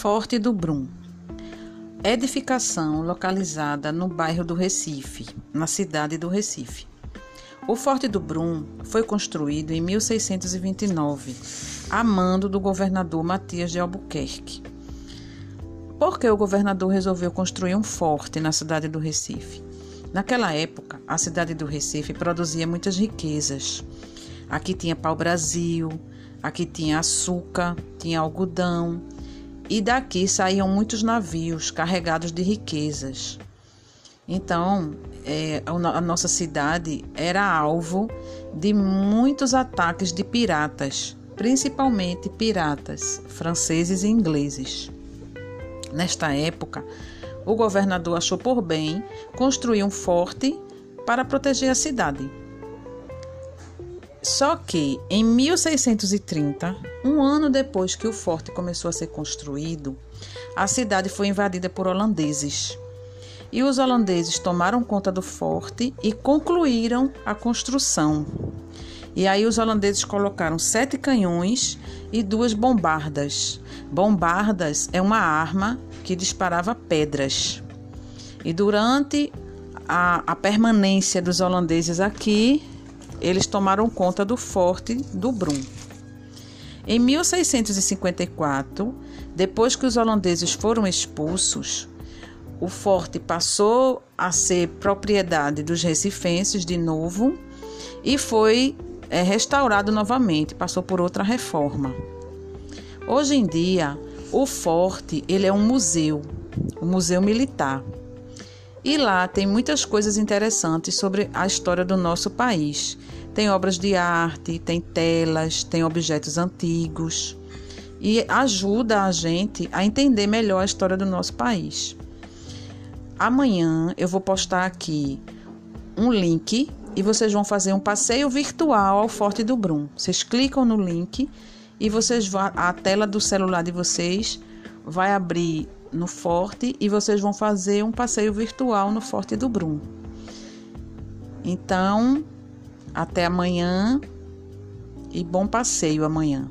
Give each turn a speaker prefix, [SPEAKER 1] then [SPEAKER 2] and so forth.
[SPEAKER 1] Forte do Brum. Edificação localizada no bairro do Recife, na cidade do Recife. O Forte do Brum foi construído em 1629, a mando do governador Matias de Albuquerque. Por que o governador resolveu construir um forte na cidade do Recife? Naquela época, a cidade do Recife produzia muitas riquezas. Aqui tinha pau-brasil, aqui tinha açúcar, tinha algodão, e daqui saíam muitos navios carregados de riquezas. Então, é, a nossa cidade era alvo de muitos ataques de piratas, principalmente piratas franceses e ingleses. Nesta época, o governador achou por bem construir um forte para proteger a cidade. Só que em 1630, um ano depois que o forte começou a ser construído, a cidade foi invadida por holandeses. E os holandeses tomaram conta do forte e concluíram a construção. E aí os holandeses colocaram sete canhões e duas bombardas. Bombardas é uma arma que disparava pedras. E durante a, a permanência dos holandeses aqui, eles tomaram conta do forte do Brum. Em 1654, depois que os holandeses foram expulsos, o forte passou a ser propriedade dos recifenses de novo e foi é, restaurado novamente, passou por outra reforma. Hoje em dia, o forte ele é um museu, um museu militar. E lá tem muitas coisas interessantes sobre a história do nosso país. Tem obras de arte, tem telas, tem objetos antigos e ajuda a gente a entender melhor a história do nosso país. Amanhã eu vou postar aqui um link e vocês vão fazer um passeio virtual ao Forte do Brum. Vocês clicam no link e vocês a tela do celular de vocês vai abrir no Forte e vocês vão fazer um passeio virtual no Forte do Brum. Então, até amanhã e bom passeio amanhã.